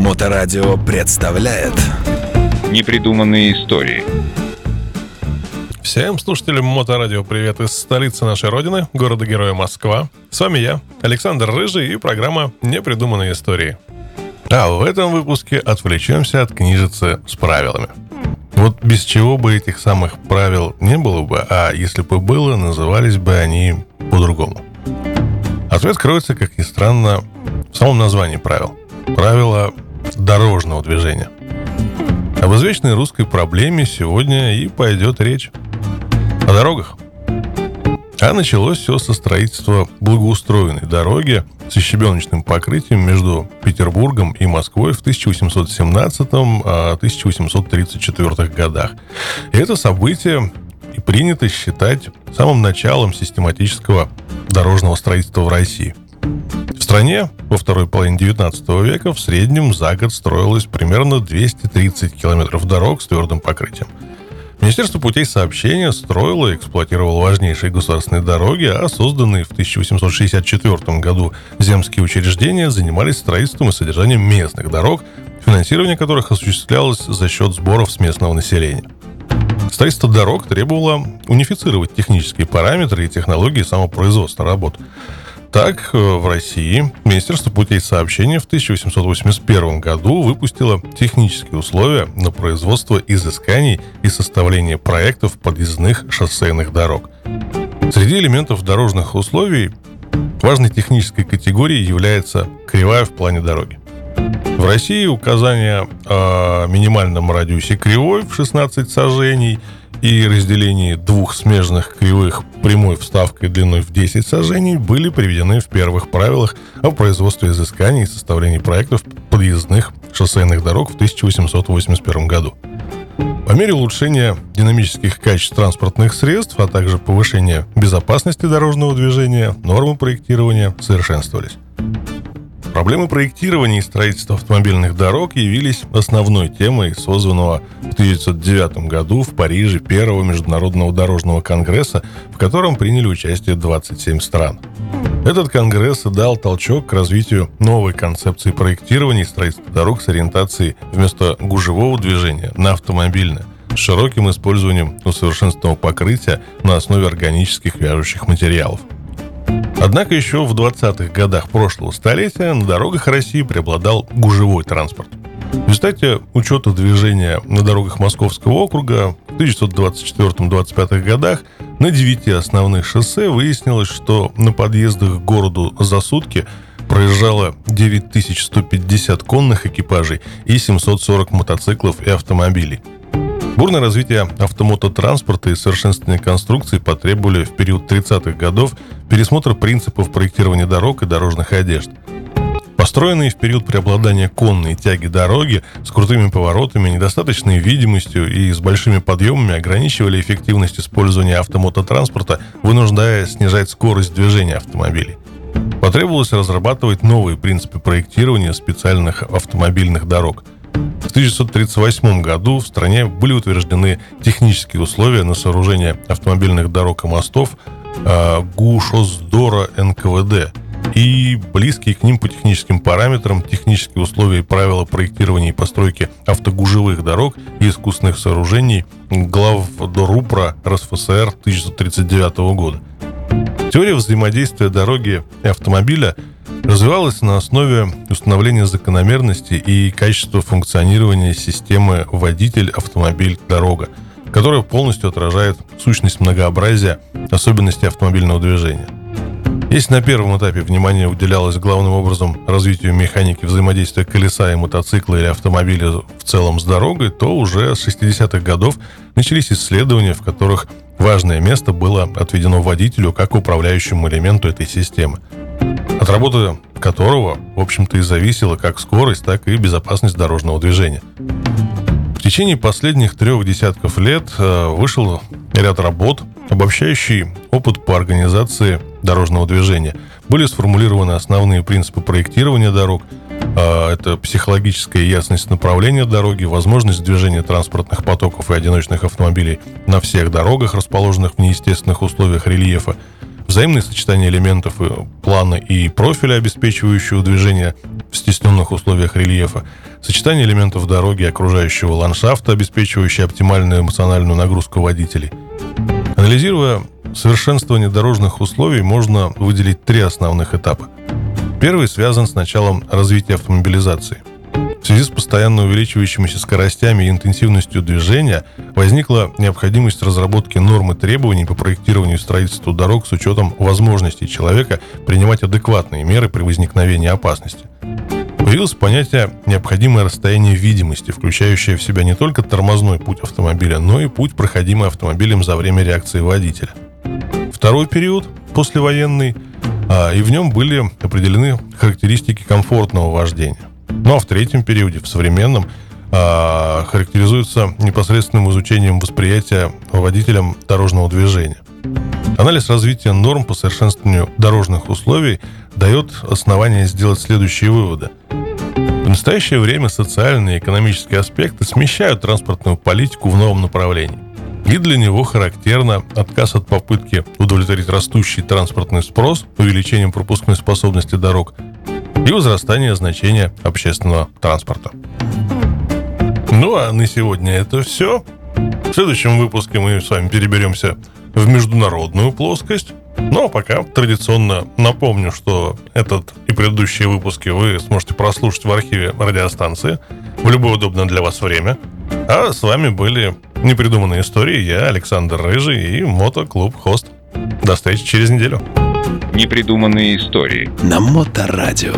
Моторадио представляет Непридуманные истории Всем слушателям Моторадио привет из столицы нашей родины, города-героя Москва. С вами я, Александр Рыжий и программа «Непридуманные истории». А в этом выпуске отвлечемся от книжицы с правилами. Вот без чего бы этих самых правил не было бы, а если бы было, назывались бы они по-другому. Ответ кроется, как ни странно, в самом названии правил. Правила дорожного движения. Об извечной русской проблеме сегодня и пойдет речь. О дорогах. А началось все со строительства благоустроенной дороги со щебеночным покрытием между Петербургом и Москвой в 1817-1834 годах. И это событие и принято считать самым началом систематического дорожного строительства в России. В стране во второй половине 19 века в среднем за год строилось примерно 230 километров дорог с твердым покрытием. Министерство путей сообщения строило и эксплуатировало важнейшие государственные дороги, а созданные в 1864 году земские учреждения занимались строительством и содержанием местных дорог, финансирование которых осуществлялось за счет сборов с местного населения. Строительство дорог требовало унифицировать технические параметры и технологии самопроизводства работ. Так, э, в России Министерство путей сообщения в 1881 году выпустило технические условия на производство изысканий и составление проектов подъездных шоссейных дорог. Среди элементов дорожных условий важной технической категорией является кривая в плане дороги. В России указание о минимальном радиусе кривой в 16 сажений – и разделении двух смежных кривых прямой вставкой длиной в 10 сажений были приведены в первых правилах о производстве изысканий и составлении проектов подъездных шоссейных дорог в 1881 году. По мере улучшения динамических качеств транспортных средств, а также повышения безопасности дорожного движения, нормы проектирования совершенствовались. Проблемы проектирования и строительства автомобильных дорог явились основной темой созванного в 1909 году в Париже первого международного дорожного конгресса, в котором приняли участие 27 стран. Этот конгресс дал толчок к развитию новой концепции проектирования и строительства дорог с ориентацией вместо гужевого движения на автомобильное, с широким использованием усовершенствованного покрытия на основе органических вяжущих материалов – Однако еще в 20-х годах прошлого столетия на дорогах России преобладал гужевой транспорт. В результате учета движения на дорогах Московского округа в 1924-25 годах на 9 основных шоссе выяснилось, что на подъездах к городу за сутки проезжало 9150 конных экипажей и 740 мотоциклов и автомобилей – Бурное развитие автомототранспорта и совершенствование конструкций потребовали в период 30-х годов пересмотра принципов проектирования дорог и дорожных одежд. Построенные в период преобладания конной тяги дороги с крутыми поворотами, недостаточной видимостью и с большими подъемами ограничивали эффективность использования автомототранспорта, вынуждая снижать скорость движения автомобилей. Потребовалось разрабатывать новые принципы проектирования специальных автомобильных дорог – в 1938 году в стране были утверждены технические условия на сооружение автомобильных дорог и мостов э, ГУШОСДОРа НКВД и близкие к ним по техническим параметрам технические условия и правила проектирования и постройки автогужевых дорог и искусственных сооружений глав Дорупра РСФСР 1939 года. Теория взаимодействия дороги и автомобиля – развивалась на основе установления закономерности и качества функционирования системы водитель-автомобиль-дорога, которая полностью отражает сущность многообразия особенностей автомобильного движения. Если на первом этапе внимание уделялось главным образом развитию механики взаимодействия колеса и мотоцикла или автомобиля в целом с дорогой, то уже с 60-х годов начались исследования, в которых важное место было отведено водителю как управляющему элементу этой системы от работы которого, в общем-то, и зависела как скорость, так и безопасность дорожного движения. В течение последних трех десятков лет э, вышел ряд работ, обобщающий опыт по организации дорожного движения. Были сформулированы основные принципы проектирования дорог. Э, это психологическая ясность направления дороги, возможность движения транспортных потоков и одиночных автомобилей на всех дорогах, расположенных в неестественных условиях рельефа, взаимное сочетание элементов плана и профиля, обеспечивающего движение в стесненных условиях рельефа, сочетание элементов дороги и окружающего ландшафта, обеспечивающее оптимальную эмоциональную нагрузку водителей. Анализируя совершенствование дорожных условий, можно выделить три основных этапа. Первый связан с началом развития автомобилизации. Связи с постоянно увеличивающимися скоростями и интенсивностью движения возникла необходимость разработки норм и требований по проектированию и строительству дорог с учетом возможностей человека принимать адекватные меры при возникновении опасности. Появилось понятие «необходимое расстояние видимости», включающее в себя не только тормозной путь автомобиля, но и путь, проходимый автомобилем за время реакции водителя. Второй период, послевоенный, а, и в нем были определены характеристики комфортного вождения. Ну а в третьем периоде, в современном, а, характеризуется непосредственным изучением восприятия водителем дорожного движения. Анализ развития норм по совершенствованию дорожных условий дает основание сделать следующие выводы. В настоящее время социальные и экономические аспекты смещают транспортную политику в новом направлении. И для него характерно отказ от попытки удовлетворить растущий транспортный спрос увеличением пропускной способности дорог и возрастание значения общественного транспорта. Ну а на сегодня это все. В следующем выпуске мы с вами переберемся в международную плоскость. Ну а пока традиционно напомню, что этот и предыдущие выпуски вы сможете прослушать в архиве радиостанции в любое удобное для вас время. А с вами были непридуманные истории. Я Александр Рыжий и Мотоклуб Хост. До встречи через неделю. Непридуманные истории. На Моторадио.